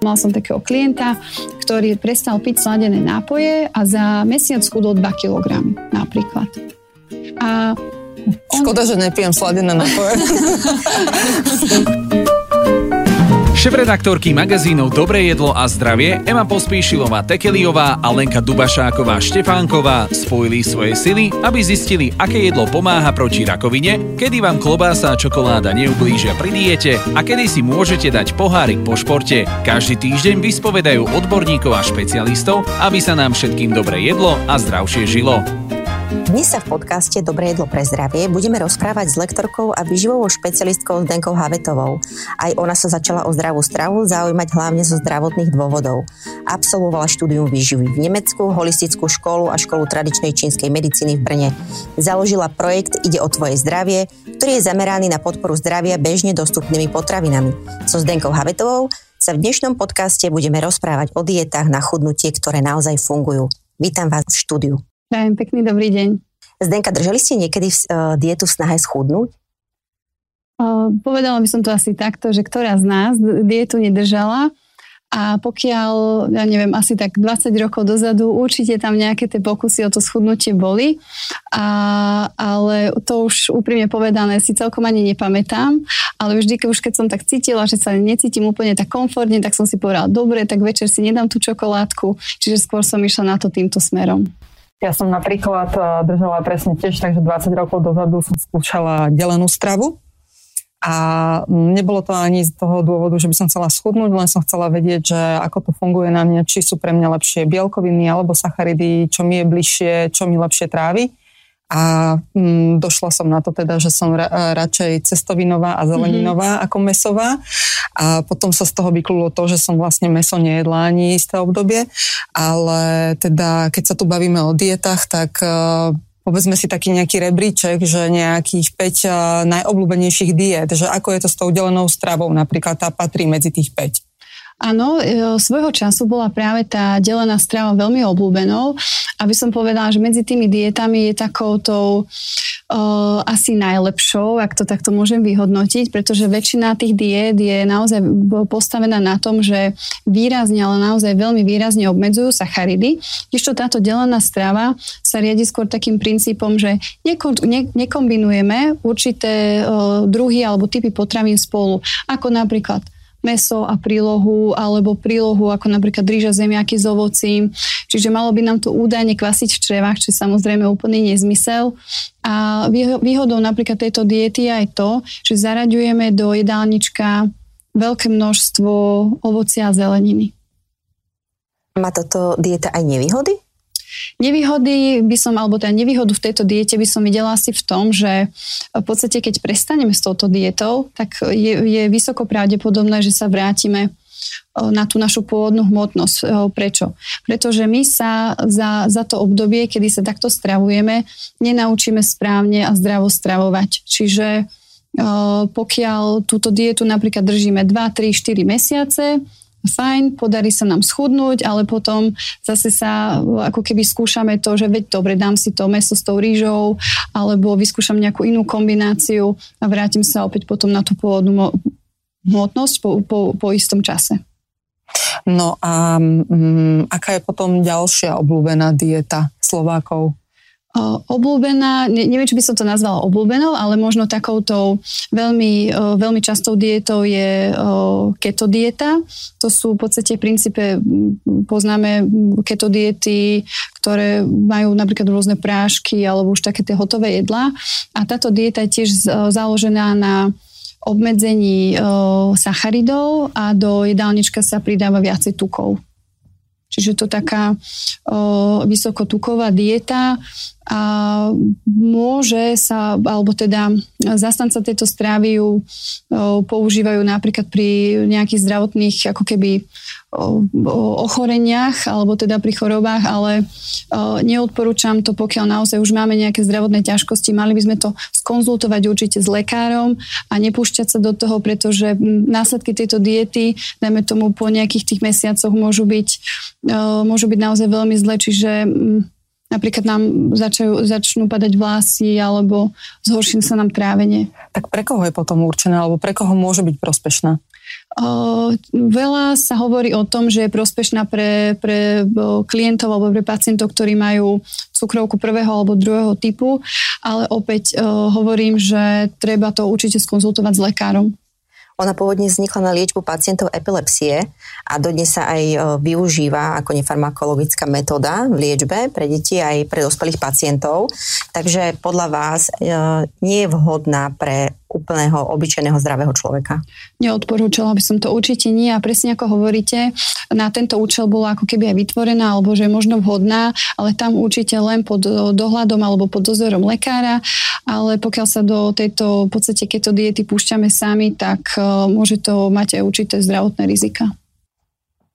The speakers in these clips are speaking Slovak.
Mal som takého klienta, ktorý prestal piť sladené nápoje a za mesiac chudol 2 kg napríklad. A on... Škoda, že nepijem sladené nápoje. Šefredaktorky magazínov Dobré jedlo a zdravie Ema Pospíšilová Tekeliová a Lenka Dubašáková Štefánková spojili svoje sily, aby zistili, aké jedlo pomáha proti rakovine, kedy vám klobása a čokoláda neublížia pri diete a kedy si môžete dať pohárik po športe. Každý týždeň vyspovedajú odborníkov a špecialistov, aby sa nám všetkým dobre jedlo a zdravšie žilo. Dnes sa v podcaste Dobré jedlo pre zdravie budeme rozprávať s lektorkou a výživovou špecialistkou Zdenkou Havetovou. Aj ona sa začala o zdravú stravu zaujímať hlavne zo zdravotných dôvodov. Absolvovala štúdium výživy v Nemecku, holistickú školu a školu tradičnej čínskej medicíny v Brne. Založila projekt Ide o tvoje zdravie, ktorý je zameraný na podporu zdravia bežne dostupnými potravinami. So Zdenkou Havetovou sa v dnešnom podcaste budeme rozprávať o dietách na chudnutie, ktoré naozaj fungujú. Vítam vás v štúdiu. Prajem pekný dobrý deň. Zdenka, držali ste niekedy uh, dietu v snahe schudnúť? Uh, povedala by som to asi takto, že ktorá z nás dietu nedržala a pokiaľ, ja neviem, asi tak 20 rokov dozadu, určite tam nejaké tie pokusy o to schudnutie boli, a, ale to už úprimne povedané si celkom ani nepamätám, ale vždy, už keď som tak cítila, že sa necítim úplne tak komfortne, tak som si povedala, dobre, tak večer si nedám tú čokoládku, čiže skôr som išla na to týmto smerom. Ja som napríklad eh, držala presne tiež, takže 20 rokov dozadu som skúšala delenú stravu. A nebolo to ani z toho dôvodu, že by som chcela schudnúť, len som chcela vedieť, že ako to funguje na mňa, či sú pre mňa lepšie bielkoviny alebo sacharidy, čo mi je bližšie, čo mi lepšie trávi. A mm, došla som na to teda, že som ra, radšej cestovinová a zeleninová mm-hmm. ako mesová. A potom sa z toho vyklúlo to, že som vlastne meso nejedla ani isté obdobie. Ale teda, keď sa tu bavíme o dietách, tak uh, povedzme si taký nejaký rebríček, že nejakých 5 uh, e, najobľúbenejších diet, že ako je to s tou delenou stravou, napríklad tá patrí medzi tých 5. Áno, e, svojho času bola práve tá delená strava veľmi obľúbenou. Aby som povedala, že medzi tými dietami je takoutou uh, asi najlepšou, ak to takto môžem vyhodnotiť, pretože väčšina tých diét je naozaj postavená na tom, že výrazne, ale naozaj veľmi výrazne obmedzujú sacharidy. Ešte táto delená strava sa riadi skôr takým princípom, že neko, ne, nekombinujeme určité uh, druhy alebo typy potravín spolu, ako napríklad meso a prílohu, alebo prílohu ako napríklad rýža zemiaky s ovocím. Čiže malo by nám to údajne kvasiť v črevách, čo je samozrejme úplný nezmysel. A výhodou napríklad tejto diety je aj to, že zaraďujeme do jedálnička veľké množstvo ovocia a zeleniny. Má toto dieta aj nevýhody? Nevýhody by som, alebo teda nevýhodu v tejto diete by som videla asi v tom, že v podstate keď prestaneme s touto dietou, tak je, je vysoko pravdepodobné, že sa vrátime na tú našu pôvodnú hmotnosť. Prečo? Pretože my sa za, za to obdobie, kedy sa takto stravujeme, nenaučíme správne a zdravo stravovať. Čiže pokiaľ túto dietu napríklad držíme 2, 3, 4 mesiace, fajn, podarí sa nám schudnúť, ale potom zase sa ako keby skúšame to, že veď dobre, dám si to meso s tou rýžou, alebo vyskúšam nejakú inú kombináciu a vrátim sa opäť potom na tú pôvodnú hmotnosť po, po, po istom čase. No a um, aká je potom ďalšia obľúbená dieta Slovákov? Obľúbená, neviem, či by som to nazvala obľúbenou, ale možno takouto veľmi, veľmi častou dietou je keto dieta. To sú v podstate v princípe, poznáme keto diety, ktoré majú napríklad rôzne prášky alebo už také tie hotové jedlá. A táto dieta je tiež založená na obmedzení sacharidov a do jedálnička sa pridáva viacej tukov. Čiže to taká o, vysokotuková dieta a môže sa, alebo teda zastanca tejto stravy ju o, používajú napríklad pri nejakých zdravotných ako keby o, ochoreniach alebo teda pri chorobách, ale o, neodporúčam to, pokiaľ naozaj už máme nejaké zdravotné ťažkosti. Mali by sme to skonzultovať určite s lekárom a nepúšťať sa do toho, pretože následky tejto diety, dajme tomu po nejakých tých mesiacoch, môžu byť, o, môžu byť naozaj veľmi zle, čiže napríklad nám začajú, začnú padať vlasy alebo zhorší sa nám trávenie. Tak pre koho je potom určená alebo pre koho môže byť prospešná? Veľa sa hovorí o tom, že je prospešná pre, pre klientov alebo pre pacientov, ktorí majú cukrovku prvého alebo druhého typu, ale opäť hovorím, že treba to určite skonzultovať s lekárom. Ona pôvodne vznikla na liečbu pacientov epilepsie a dodnes sa aj e, využíva ako nefarmakologická metóda v liečbe pre deti aj pre dospelých pacientov. Takže podľa vás e, nie je vhodná pre úplného obyčajného zdravého človeka? Neodporúčala by som to určite nie a presne ako hovoríte, na tento účel bola ako keby aj vytvorená alebo že je možno vhodná, ale tam určite len pod dohľadom alebo pod dozorom lekára, ale pokiaľ sa do tejto v podstate keto diety púšťame sami, tak môže to mať aj určité zdravotné rizika.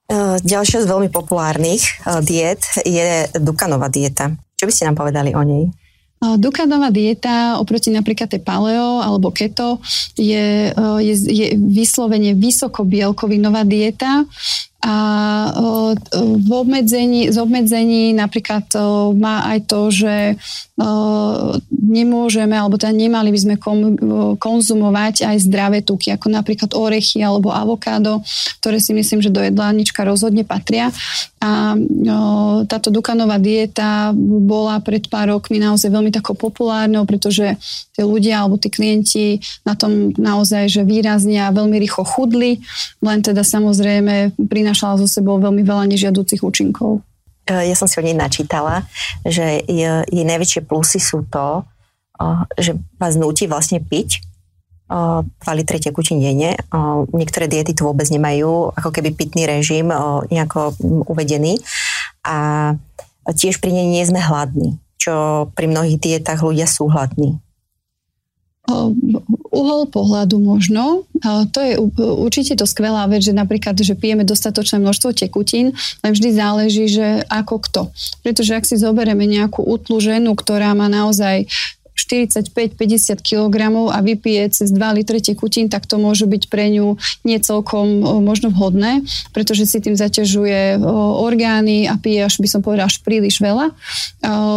Uh, ďalšia z veľmi populárnych uh, diet je Dukanová dieta. Čo by ste nám povedali o nej? Dukadová dieta oproti napríklad tej paleo alebo keto je, je, je vyslovene vysokobielkovinová dieta a v obmedzení, z obmedzení napríklad má aj to, že nemôžeme, alebo teda nemali by sme konzumovať aj zdravé tuky, ako napríklad orechy alebo avokádo, ktoré si myslím, že do jedlánička rozhodne patria. A táto Dukanová dieta bola pred pár rokmi naozaj veľmi takou populárnou, pretože tí ľudia alebo tí klienti na tom naozaj, že výrazne a veľmi rýchlo chudli, len teda samozrejme prinášala so sebou veľmi veľa nežiaducich účinkov. Ja som si o nej načítala, že jej, najväčšie plusy sú to, že vás nutí vlastne piť 2 litre tekutín denne. Niektoré diety tu vôbec nemajú ako keby pitný režim nejako uvedený a tiež pri nej nie sme hladní, čo pri mnohých dietách ľudia sú hladní uhol pohľadu možno. To je určite to skvelá vec, že napríklad, že pijeme dostatočné množstvo tekutín, len vždy záleží, že ako kto. Pretože ak si zoberieme nejakú utlú ženu, ktorá má naozaj 45-50 kg a vypije cez 2 litre tekutín, tak to môže byť pre ňu nie celkom možno vhodné, pretože si tým zaťažuje orgány a pije až by som povedala až príliš veľa.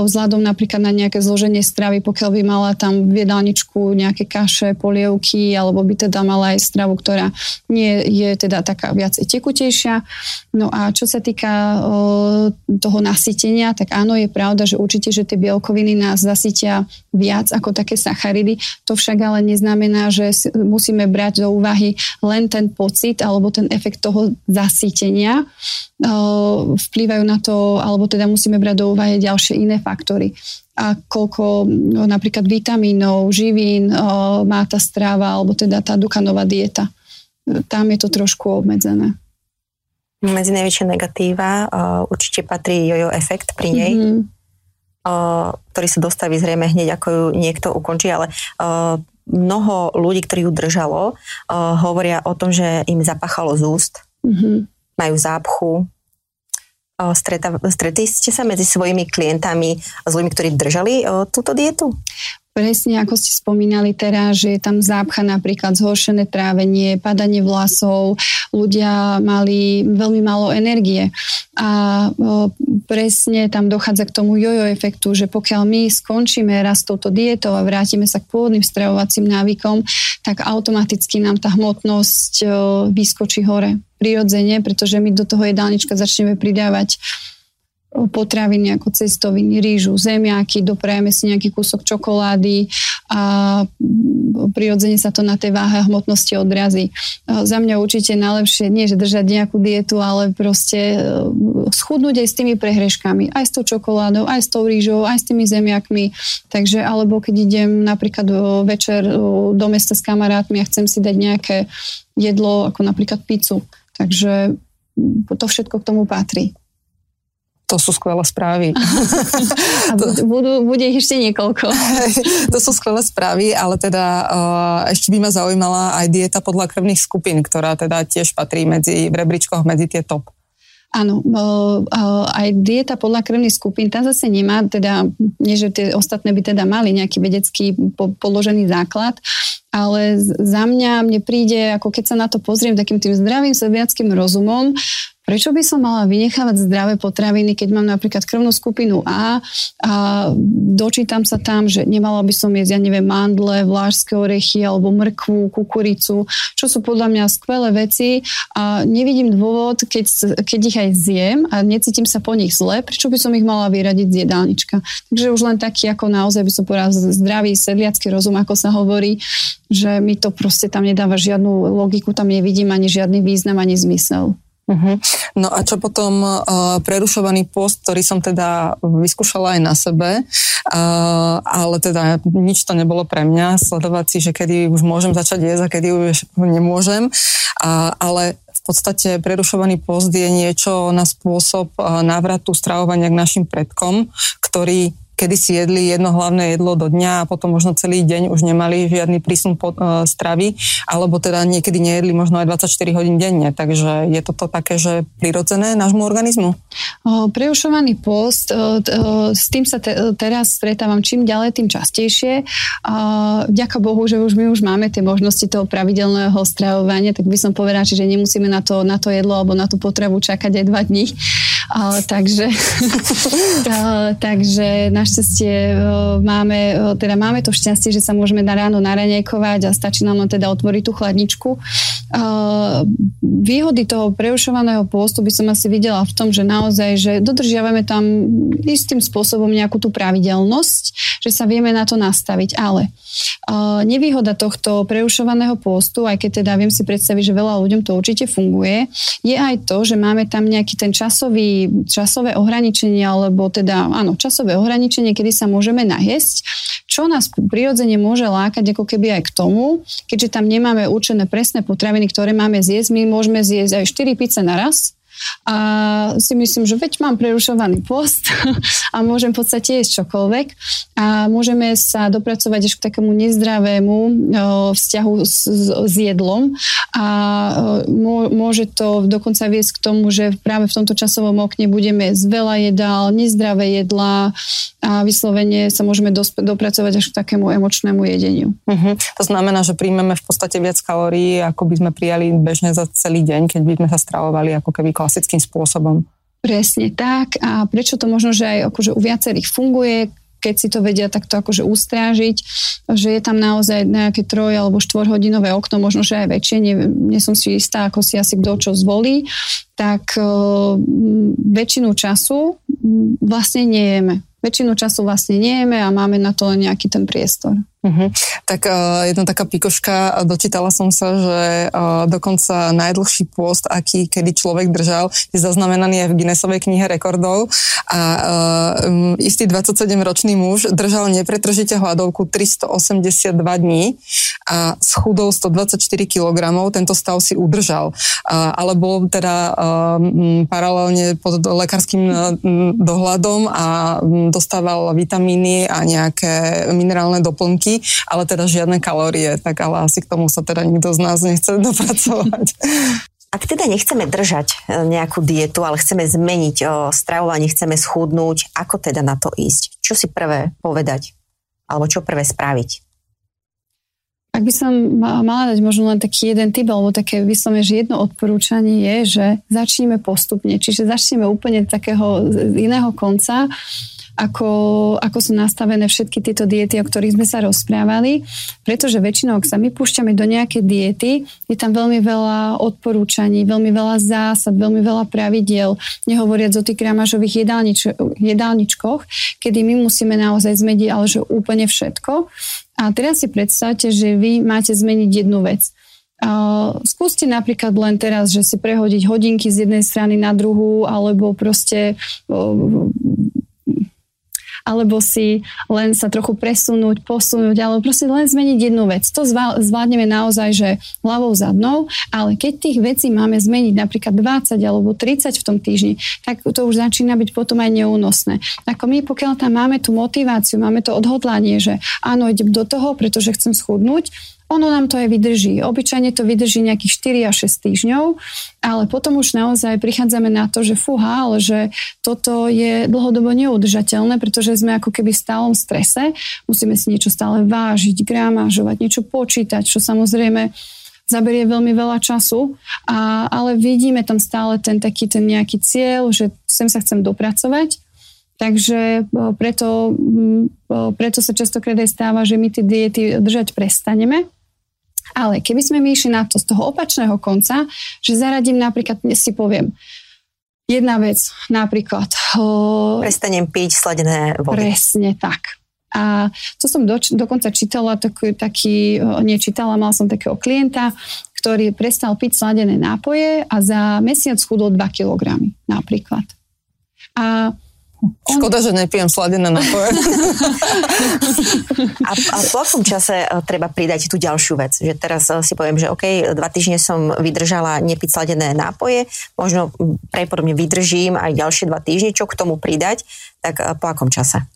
Vzhľadom napríklad na nejaké zloženie stravy, pokiaľ by mala tam v jedálničku nejaké kaše, polievky, alebo by teda mala aj stravu, ktorá nie je teda taká viacej tekutejšia. No a čo sa týka toho nasytenia, tak áno, je pravda, že určite, že tie bielkoviny nás zasytia viac viac ako také sacharidy. To však ale neznamená, že musíme brať do úvahy len ten pocit alebo ten efekt toho zasítenia. Vplývajú na to, alebo teda musíme brať do úvahy ďalšie iné faktory a koľko no, napríklad vitamínov, živín má tá stráva alebo teda tá dukanová dieta. Tam je to trošku obmedzené. Medzi najväčšie negatíva určite patrí jojo efekt pri nej. Mm-hmm ktorý sa dostaví zrejme hneď, ako ju niekto ukončí, ale mnoho ľudí, ktorí ju držalo, hovoria o tom, že im zapachalo z úst, mm-hmm. majú zápchu. Stretli ste sa medzi svojimi klientami s ľuďmi, ktorí držali túto dietu? Presne ako ste spomínali teraz, že je tam zápcha napríklad zhoršené trávenie, padanie vlasov, ľudia mali veľmi málo energie. A presne tam dochádza k tomu jojo efektu, že pokiaľ my skončíme raz touto dietou a vrátime sa k pôvodným stravovacím návykom, tak automaticky nám tá hmotnosť vyskočí hore prirodzene, pretože my do toho jedálnička začneme pridávať potraviny ako cestoviny, rýžu, zemiaky, doprajeme si nejaký kúsok čokolády a prirodzene sa to na tej váhe hmotnosti odrazí. Za mňa určite najlepšie nie, že držať nejakú dietu, ale proste e, schudnúť aj s tými prehreškami, aj s tou čokoládou, aj s tou rýžou, aj s tými zemiakmi. Takže, alebo keď idem napríklad večer do mesta s kamarátmi a chcem si dať nejaké jedlo, ako napríklad pizzu. Takže to všetko k tomu patrí. To sú skvelé správy. A budú, bude ich ešte niekoľko. to sú skvelé správy, ale teda uh, ešte by ma zaujímala aj dieta podľa krvných skupín, ktorá teda tiež patrí medzi, v rebríčkoch medzi tie top. Áno, aj dieta podľa krvných skupín, tá zase nemá, teda, nie že tie ostatné by teda mali nejaký vedecký položený základ, ale za mňa mne príde, ako keď sa na to pozriem takým tým zdravým sedliackým rozumom, Prečo by som mala vynechávať zdravé potraviny, keď mám napríklad krvnú skupinu A a dočítam sa tam, že nemala by som jesť, ja neviem, mandle, vlážské orechy alebo mrkvu, kukuricu, čo sú podľa mňa skvelé veci a nevidím dôvod, keď, keď ich aj zjem a necítim sa po nich zle, prečo by som ich mala vyradiť z jedálnička. Takže už len taký, ako naozaj by som povedala, zdravý sedliacký rozum, ako sa hovorí, že mi to proste tam nedáva žiadnu logiku, tam nevidím ani žiadny význam, ani zmysel. Uh-huh. No a čo potom uh, prerušovaný post, ktorý som teda vyskúšala aj na sebe, uh, ale teda nič to nebolo pre mňa, sledovať si, že kedy už môžem začať jesť a kedy už nemôžem, uh, ale v podstate prerušovaný post je niečo na spôsob uh, návratu stravovania k našim predkom, ktorý kedy si jedli jedno hlavné jedlo do dňa a potom možno celý deň už nemali žiadny prísun po, e, stravy, alebo teda niekedy nejedli možno aj 24 hodín denne. Takže je toto také, že prirodzené nášmu organizmu? Preušovaný post, o, o, s tým sa te, teraz stretávam čím ďalej, tým častejšie. Vďaka Bohu, že už my už máme tie možnosti toho pravidelného stravovania, tak by som povedala, že nemusíme na to, na to jedlo alebo na tú potravu čakať aj dva dní. O, takže, takže naš našťastie e, máme, e, teda máme to šťastie, že sa môžeme na ráno naranejkovať a stačí nám teda otvoriť tú chladničku. E, výhody toho preušovaného pôstu by som asi videla v tom, že naozaj, že dodržiavame tam istým spôsobom nejakú tú pravidelnosť, že sa vieme na to nastaviť, ale nevýhoda tohto preušovaného pôstu, aj keď teda viem si predstaviť, že veľa ľuďom to určite funguje, je aj to, že máme tam nejaký ten časový, časové ohraničenie, alebo teda, áno, časové ohraničenie, označenie, kedy sa môžeme najesť, čo nás prirodzene môže lákať ako keby aj k tomu, keďže tam nemáme určené presné potraviny, ktoré máme zjesť, my môžeme zjesť aj 4 pice naraz, a si myslím, že veď mám prerušovaný post a môžem v podstate jesť čokoľvek a môžeme sa dopracovať až k takému nezdravému vzťahu s, s jedlom a môže to dokonca viesť k tomu, že práve v tomto časovom okne budeme z veľa jedál, nezdravé jedlá a vyslovene sa môžeme dopracovať až k takému emočnému jedeniu. Uh-huh. To znamená, že príjmeme v podstate viac kalórií, ako by sme prijali bežne za celý deň, keď by sme sa stravovali ako keby klasickým spôsobom. Presne tak a prečo to možno, že aj akože u viacerých funguje, keď si to vedia takto akože ustrážiť, že je tam naozaj nejaké troj alebo štvorhodinové okno, možno, že aj väčšie, nie, nie som si istá, ako si asi kto čo zvolí, tak uh, väčšinu času vlastne nejeme. Väčšinu času vlastne nejeme a máme na to nejaký ten priestor. Uh-huh. Tak uh, jedna taká pikoška, dočítala som sa, že uh, dokonca najdlhší pôst, aký kedy človek držal, je zaznamenaný aj v Guinnessovej knihe rekordov a uh, um, istý 27-ročný muž držal nepretržite hladovku 382 dní a s chudou 124 kg tento stav si udržal. Ale bol teda uh, paralelne pod lekárským uh, dohľadom a um, dostával vitamíny a nejaké minerálne doplnky ale teda žiadne kalórie, tak ale asi k tomu sa teda nikto z nás nechce dopracovať. Ak teda nechceme držať e, nejakú dietu, ale chceme zmeniť o stravovanie, chceme schudnúť, ako teda na to ísť? Čo si prvé povedať? Alebo čo prvé spraviť? Ak by som mala dať možno len taký jeden typ, alebo také vyslovene, že jedno odporúčanie je, že začneme postupne. Čiže začneme úplne takého iného konca ako, ako sú nastavené všetky tieto diety, o ktorých sme sa rozprávali, pretože väčšinou, ak sa my púšťame do nejaké diety, je tam veľmi veľa odporúčaní, veľmi veľa zásad, veľmi veľa pravidiel, nehovoriac o tých gramážových jedálnič- jedálničkoch, kedy my musíme naozaj zmeniť ale že úplne všetko. A teraz si predstavte, že vy máte zmeniť jednu vec. Uh, skúste napríklad len teraz, že si prehodiť hodinky z jednej strany na druhú, alebo proste uh, alebo si len sa trochu presunúť, posunúť, alebo proste len zmeniť jednu vec. To zvládneme naozaj, že hlavou zadnou, ale keď tých vecí máme zmeniť napríklad 20 alebo 30 v tom týždni, tak to už začína byť potom aj neúnosné. Ako my, pokiaľ tam máme tú motiváciu, máme to odhodlanie, že áno, idem do toho, pretože chcem schudnúť, ono nám to aj vydrží. Obyčajne to vydrží nejakých 4 až 6 týždňov, ale potom už naozaj prichádzame na to, že fúha, ale že toto je dlhodobo neudržateľné, pretože sme ako keby v stálom strese. Musíme si niečo stále vážiť, gramážovať, niečo počítať, čo samozrejme zaberie veľmi veľa času, a, ale vidíme tam stále ten taký ten nejaký cieľ, že sem sa chcem dopracovať. Takže preto, preto sa častokrát aj stáva, že my tie diety držať prestaneme ale keby sme my išli na to z toho opačného konca, že zaradím napríklad, si poviem, jedna vec, napríklad... Prestanem piť sladené vody. Presne tak. A to som do, dokonca čítala, taký, taký, nečítala, mal som takého klienta, ktorý prestal piť sladené nápoje a za mesiac chudol 2 kg napríklad. A Škoda, že nepijem sladené napoje. a, a po akom čase e, treba pridať tú ďalšiu vec? Že teraz e, si poviem, že OK, dva týždne som vydržala nepiť sladené nápoje, možno pravdepodobne vydržím aj ďalšie dva týždne, čo k tomu pridať, tak e, po akom čase?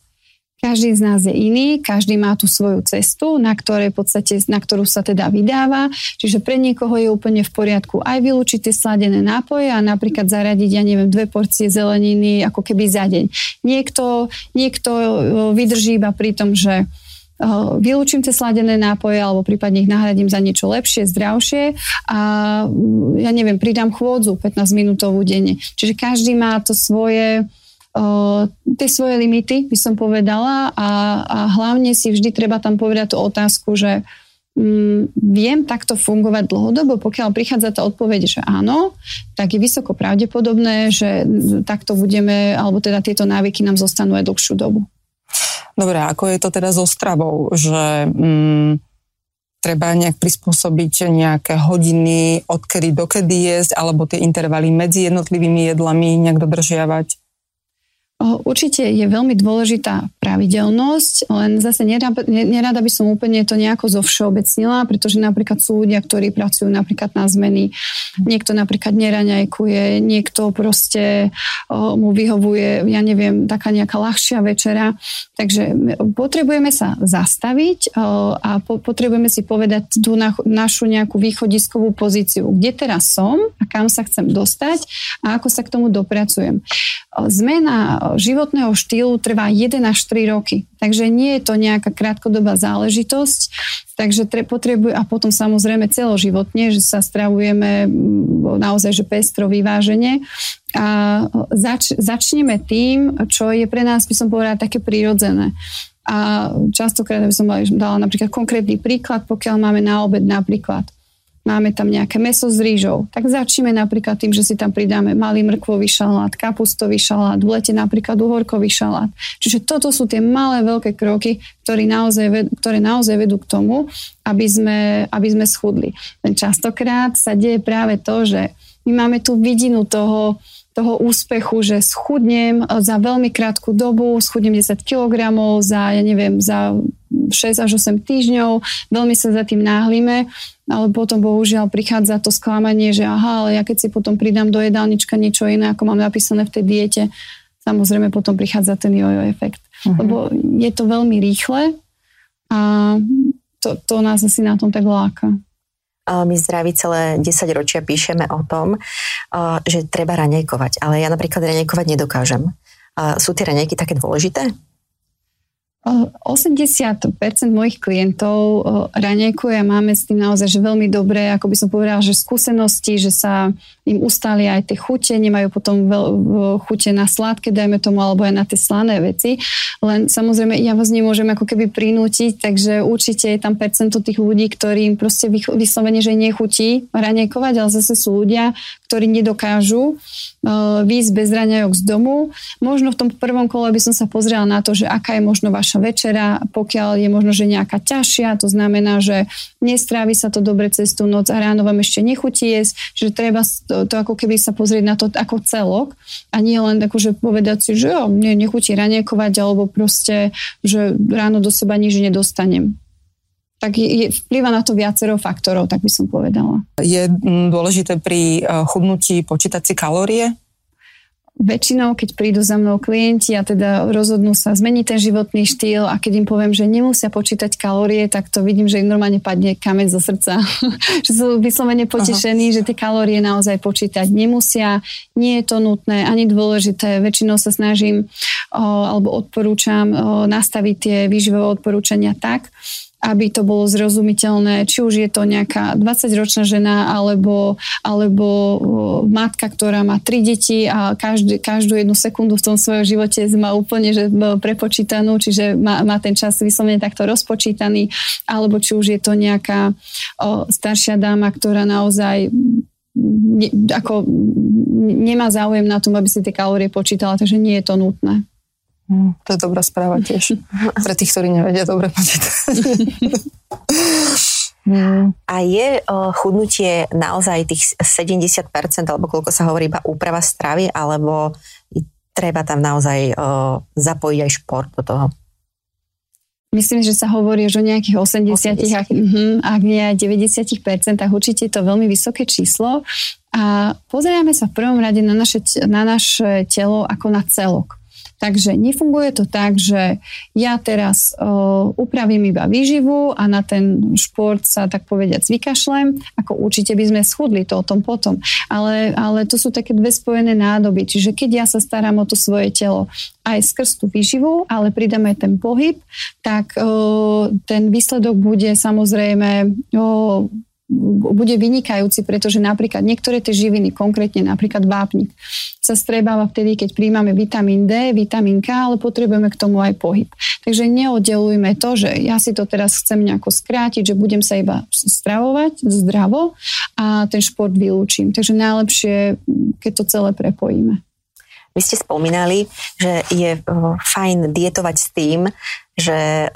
Každý z nás je iný, každý má tú svoju cestu, na, ktoré v podstate, na ktorú sa teda vydáva. Čiže pre niekoho je úplne v poriadku aj vylúčiť tie sladené nápoje a napríklad zaradiť, ja neviem, dve porcie zeleniny ako keby za deň. Niekto, niekto vydrží iba pri tom, že vylúčim tie sladené nápoje alebo prípadne ich nahradím za niečo lepšie, zdravšie a ja neviem, pridám chôdzu 15 minútovú denne. Čiže každý má to svoje tie svoje limity, by som povedala a, a hlavne si vždy treba tam povedať tú otázku, že mm, viem takto fungovať dlhodobo, pokiaľ prichádza tá odpoveď, že áno, tak je vysoko pravdepodobné, že takto budeme, alebo teda tieto návyky nám zostanú aj dlhšiu dobu. Dobre, ako je to teda so stravou, že mm, treba nejak prispôsobiť nejaké hodiny, odkedy dokedy jesť, alebo tie intervaly medzi jednotlivými jedlami nejak dodržiavať? Určite je veľmi dôležitá pravidelnosť, len zase nerada, by som úplne to nejako zovšeobecnila, pretože napríklad sú ľudia, ktorí pracujú napríklad na zmeny, niekto napríklad neraňajkuje, niekto proste mu vyhovuje, ja neviem, taká nejaká ľahšia večera. Takže potrebujeme sa zastaviť a po, potrebujeme si povedať tú na, našu nejakú východiskovú pozíciu, kde teraz som a kam sa chcem dostať a ako sa k tomu dopracujem. Zmena životného štýlu trvá 1 až 3 roky, takže nie je to nejaká krátkodobá záležitosť, takže tre, potrebuje, a potom samozrejme celoživotne, že sa stravujeme naozaj že pestro, vyváženie a zač, začneme tým, čo je pre nás, by som povedala, také prirodzené. A častokrát by som dala napríklad konkrétny príklad, pokiaľ máme na obed napríklad máme tam nejaké meso s rýžou, tak začneme napríklad tým, že si tam pridáme malý mrkvový šalát, kapustový šalát, v lete napríklad uhorkový šalát. Čiže toto sú tie malé veľké kroky, ktoré naozaj, ktoré naozaj vedú k tomu, aby sme, aby sme schudli. Častokrát sa deje práve to, že my máme tú vidinu toho, toho úspechu, že schudnem za veľmi krátku dobu, schudnem 10 kg za, ja neviem, za 6 až 8 týždňov, veľmi sa za tým náhlime, ale potom bohužiaľ prichádza to sklamanie, že aha, ale ja keď si potom pridám do jedálnička niečo iné, ako mám napísané v tej diete, samozrejme potom prichádza ten jojo efekt. Uh-huh. Lebo je to veľmi rýchle a to, to nás asi na tom tak láka. My zdraví celé 10 ročia píšeme o tom, že treba raňajkovať, ale ja napríklad raňajkovať nedokážem. Sú tie raňajky také dôležité? 80% mojich klientov raňajkuje a máme s tým naozaj že veľmi dobré, ako by som povedala, že skúsenosti, že sa im ustali aj tie chute, nemajú potom veľ, chute na sladké, dajme tomu, alebo aj na tie slané veci. Len samozrejme, ja vás nemôžem ako keby prinútiť, takže určite je tam percento tých ľudí, ktorým proste vyslovene, že nechutí raňajkovať, ale zase sú ľudia, ktorí nedokážu uh, výjsť bez raňajok z domu. Možno v tom prvom kole by som sa pozrela na to, že aká je možno vaša večera, pokiaľ je možno, že nejaká ťažšia, to znamená, že nestrávi sa to dobre cez tú noc a ráno vám ešte nechutí jesť, že treba to, to ako keby sa pozrieť na to ako celok a nie len že povedať si, že jo, mne nechutí raniekovať alebo proste, že ráno do seba nič nedostanem tak je, vplyva na to viacero faktorov, tak by som povedala. Je dôležité pri eh, chudnutí počítať si kalórie? väčšinou, keď prídu za mnou klienti a teda rozhodnú sa zmeniť ten životný štýl a keď im poviem, že nemusia počítať kalórie, tak to vidím, že im normálne padne kameň zo srdca. že sú vyslovene potešení, Aha. že tie kalórie naozaj počítať nemusia. Nie je to nutné ani dôležité. Väčšinou sa snažím o, alebo odporúčam o, nastaviť tie výživové odporúčania tak, aby to bolo zrozumiteľné, či už je to nejaká 20-ročná žena alebo, alebo matka, ktorá má tri deti a každý, každú jednu sekundu v tom svojom živote má úplne že prepočítanú, čiže má, má ten čas vyslovene takto rozpočítaný, alebo či už je to nejaká o, staršia dáma, ktorá naozaj ne, ako nemá záujem na tom, aby si tie kalórie počítala, takže nie je to nutné. Hm, to je dobrá správa tiež. Pre tých, ktorí nevedia dobre počítať. Hmm. A je chudnutie naozaj tých 70% alebo koľko sa hovorí iba úprava stravy, alebo treba tam naozaj zapojiť aj šport do toho? Myslím, že sa hovorí už o nejakých 80, 80. Ak, uh, ak nie aj 90%, určite je to veľmi vysoké číslo. A pozeráme sa v prvom rade na naše, na naše telo ako na celok. Takže nefunguje to tak, že ja teraz uh, upravím iba výživu a na ten šport sa tak povediať vykašlem, ako určite by sme schudli to o tom potom. Ale, ale to sú také dve spojené nádoby. Čiže keď ja sa starám o to svoje telo aj skrz tú výživu, ale pridáme ten pohyb, tak uh, ten výsledok bude samozrejme uh, bude vynikajúci, pretože napríklad niektoré tie živiny, konkrétne napríklad vápnik, sa strebáva vtedy, keď príjmame vitamín D, vitamín K, ale potrebujeme k tomu aj pohyb. Takže neoddelujme to, že ja si to teraz chcem nejako skrátiť, že budem sa iba stravovať zdravo a ten šport vylúčim. Takže najlepšie, keď to celé prepojíme. Vy ste spomínali, že je fajn dietovať s tým, že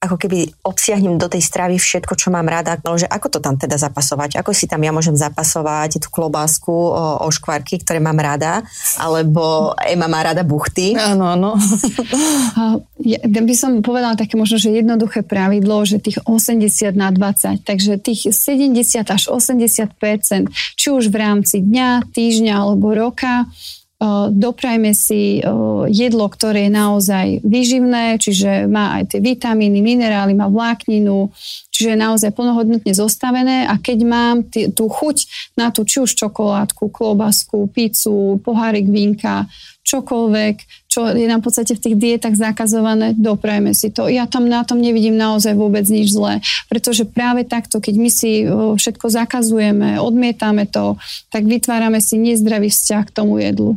ako keby obsiahnem do tej stravy všetko, čo mám rada, že ako to tam teda zapasovať, ako si tam ja môžem zapasovať tú klobásku o, o škvarky, ktoré mám rada, alebo Ema má rada buchty. Áno, áno. ja by som povedala také možno, že jednoduché pravidlo, že tých 80 na 20, takže tých 70 až 80 či už v rámci dňa, týždňa alebo roka, doprajme si jedlo, ktoré je naozaj výživné, čiže má aj tie vitamíny, minerály, má vlákninu, čiže je naozaj plnohodnotne zostavené a keď mám t- tú chuť na tú či už čokoládku, klobasku, pizzu, pohárik vínka, čokoľvek, čo je nám v podstate v tých dietách zakazované, doprajme si to. Ja tam na tom nevidím naozaj vôbec nič zlé, pretože práve takto, keď my si všetko zakazujeme, odmietame to, tak vytvárame si nezdravý vzťah k tomu jedlu.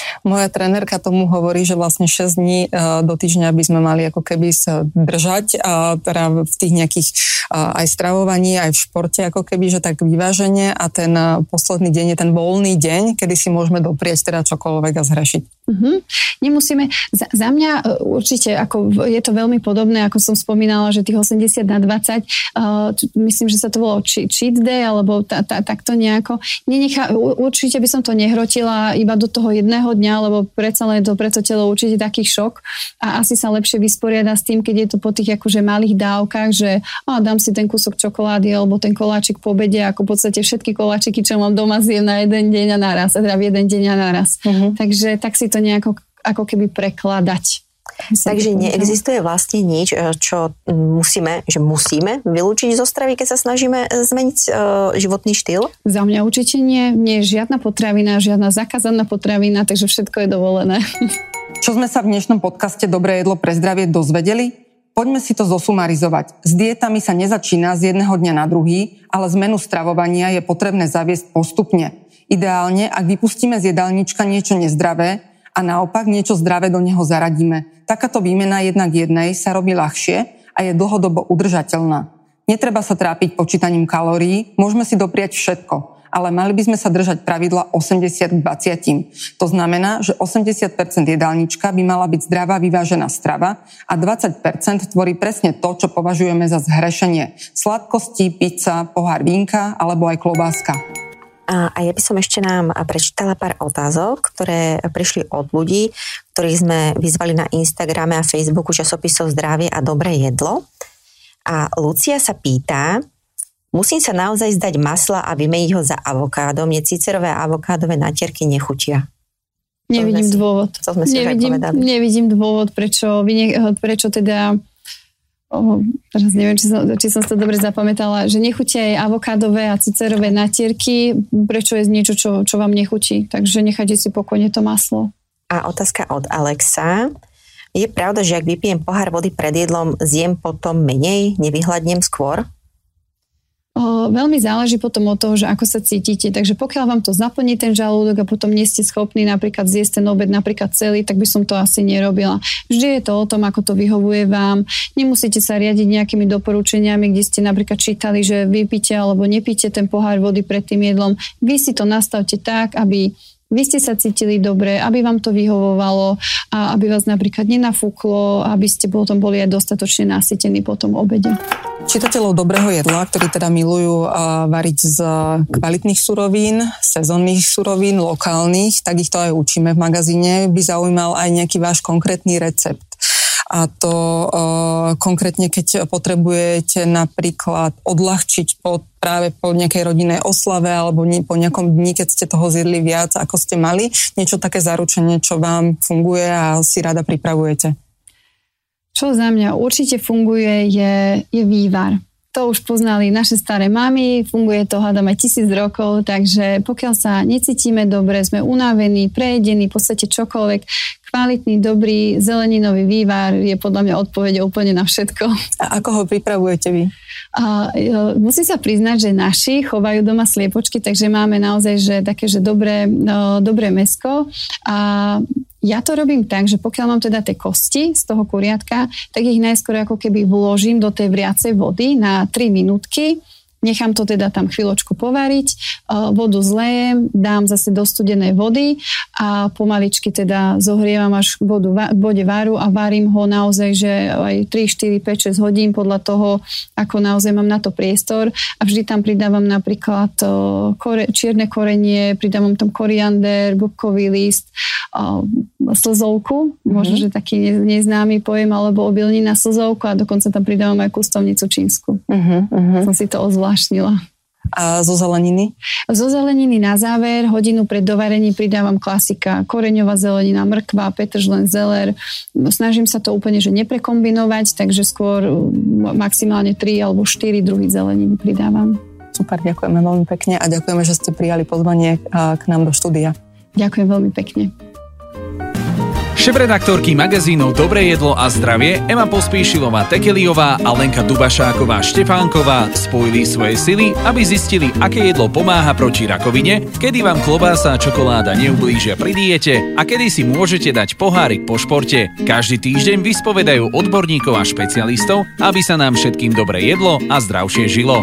Moja trenérka tomu hovorí, že vlastne 6 dní e, do týždňa by sme mali ako keby držať, a teda v tých nejakých aj stravovaní, aj v športe ako keby, že tak vyváženie a ten e, posledný deň je ten voľný deň, kedy si môžeme doprieť teda čokoľvek a zhrešiť. Mm-hmm. Nemusíme, za, za mňa e, určite, ako je to veľmi podobné, ako som spomínala, že tých 80 na 20, uh, myslím, že sa to volalo cheat day, alebo ta, ta, takto nejako. Nenechá, určite by som to nehrotila iba do toho jedného dňa, lebo predsa len to preto telo určite taký šok a asi sa lepšie vysporiada s tým, keď je to po tých akože malých dávkach, že a, dám si ten kúsok čokolády alebo ten koláčik po obede, ako v podstate všetky koláčiky, čo mám doma, zjem na jeden deň a naraz, teda v jeden deň a naraz. Uh-huh. Takže tak si to nejako ako keby prekladať. Takže neexistuje vlastne nič, e, čo musíme, že musíme vylúčiť zo stravy, keď sa snažíme e, zmeniť uh, životný štýl? Za mňa určite nie. Nie je žiadna potravina, žiadna zakázaná potravina, takže všetko je dovolené. Čo sme sa v dnešnom podcaste Dobré jedlo pre zdravie dozvedeli? Poďme si to zosumarizovať. S dietami sa nezačína z jedného dňa na druhý, ale zmenu stravovania je potrebné zaviesť postupne. Ideálne, ak vypustíme z jedálnička niečo nezdravé, a naopak niečo zdravé do neho zaradíme. Takáto výmena jednak jednej sa robí ľahšie a je dlhodobo udržateľná. Netreba sa trápiť počítaním kalórií, môžeme si dopriať všetko, ale mali by sme sa držať pravidla 80 k 20. To znamená, že 80% jedálnička by mala byť zdravá vyvážená strava a 20% tvorí presne to, čo považujeme za zhrešenie. Sladkosti, pizza, pohár vínka alebo aj klobáska. A ja by som ešte nám prečítala pár otázok, ktoré prišli od ľudí, ktorých sme vyzvali na Instagrame a Facebooku časopisov Zdravie a dobré jedlo. A Lucia sa pýta, musím sa naozaj zdať masla a vymeniť ho za avokádo. Mne cicerové a avokádové natierky nechutia. Nevidím si, dôvod. To sme si nevidím, nevidím dôvod, prečo, prečo teda oh, teraz neviem, či som, či som to dobre zapamätala, že nechutí aj avokádové a cicerové natierky, prečo je niečo, čo, čo vám nechutí. Takže nechajte si pokojne to maslo. A otázka od Alexa. Je pravda, že ak vypijem pohár vody pred jedlom, zjem potom menej, nevyhľadnem skôr? Veľmi záleží potom od toho, že ako sa cítite. Takže pokiaľ vám to zaplní ten žalúdok a potom nie ste schopní napríklad zjesť ten obed napríklad celý, tak by som to asi nerobila. Vždy je to o tom, ako to vyhovuje vám. Nemusíte sa riadiť nejakými doporučeniami, kde ste napríklad čítali, že vypíte alebo nepíte ten pohár vody pred tým jedlom. Vy si to nastavte tak, aby vy ste sa cítili dobre, aby vám to vyhovovalo a aby vás napríklad nenafúklo, aby ste potom boli aj dostatočne nasytení po tom obede. Čitateľov dobrého jedla, ktorí teda milujú variť z kvalitných surovín, sezónnych surovín, lokálnych, tak ich to aj učíme v magazíne, by zaujímal aj nejaký váš konkrétny recept a to konkrétne, keď potrebujete napríklad odľahčiť po, práve po nejakej rodinnej oslave alebo po nejakom dni, keď ste toho zjedli viac, ako ste mali, niečo také zaručenie, čo vám funguje a si rada pripravujete. Čo za mňa určite funguje, je, je vývar. To už poznali naše staré mamy, funguje to hádam aj tisíc rokov, takže pokiaľ sa necítime dobre, sme unavení, prejedení, v podstate čokoľvek, kvalitný, dobrý zeleninový vývar je podľa mňa odpoveď úplne na všetko. A ako ho pripravujete vy? A, e, musím sa priznať, že naši chovajú doma sliepočky, takže máme naozaj že také, že dobré, no, dobré mesko. A ja to robím tak, že pokiaľ mám teda tie kosti z toho kuriatka, tak ich najskôr ako keby vložím do tej vriacej vody na 3 minútky Nechám to teda tam chvíľočku povariť, e, vodu zlejem, dám zase do studenej vody a pomaličky teda zohrievam až k vodu, vode varu a varím ho naozaj, že aj 3, 4, 5, 6 hodín podľa toho, ako naozaj mám na to priestor a vždy tam pridávam napríklad e, kore, čierne korenie, pridávam tam koriander, bubkový list, e, slzovku, mm-hmm. možno, že taký neznámy pojem, alebo obilnina slzovku a dokonca tam pridávam aj kustovnicu čínsku. Mm-hmm. Som si to ozvala zvláštnila. A zo zeleniny? Zo zeleniny na záver, hodinu pred dovarením pridávam klasika, koreňová zelenina, mrkva, petržlen, zeler. Snažím sa to úplne, že neprekombinovať, takže skôr maximálne 3 alebo 4 druhy zeleniny pridávam. Super, ďakujeme veľmi pekne a ďakujeme, že ste prijali pozvanie k nám do štúdia. Ďakujem veľmi pekne. Šéf-redaktorky magazínov Dobré jedlo a zdravie Ema Pospíšilová Tekeliová a Lenka Dubašáková Štefánková spojili svoje sily, aby zistili, aké jedlo pomáha proti rakovine, kedy vám klobása a čokoláda neublížia pri diete a kedy si môžete dať pohárik po športe. Každý týždeň vyspovedajú odborníkov a špecialistov, aby sa nám všetkým dobre jedlo a zdravšie žilo.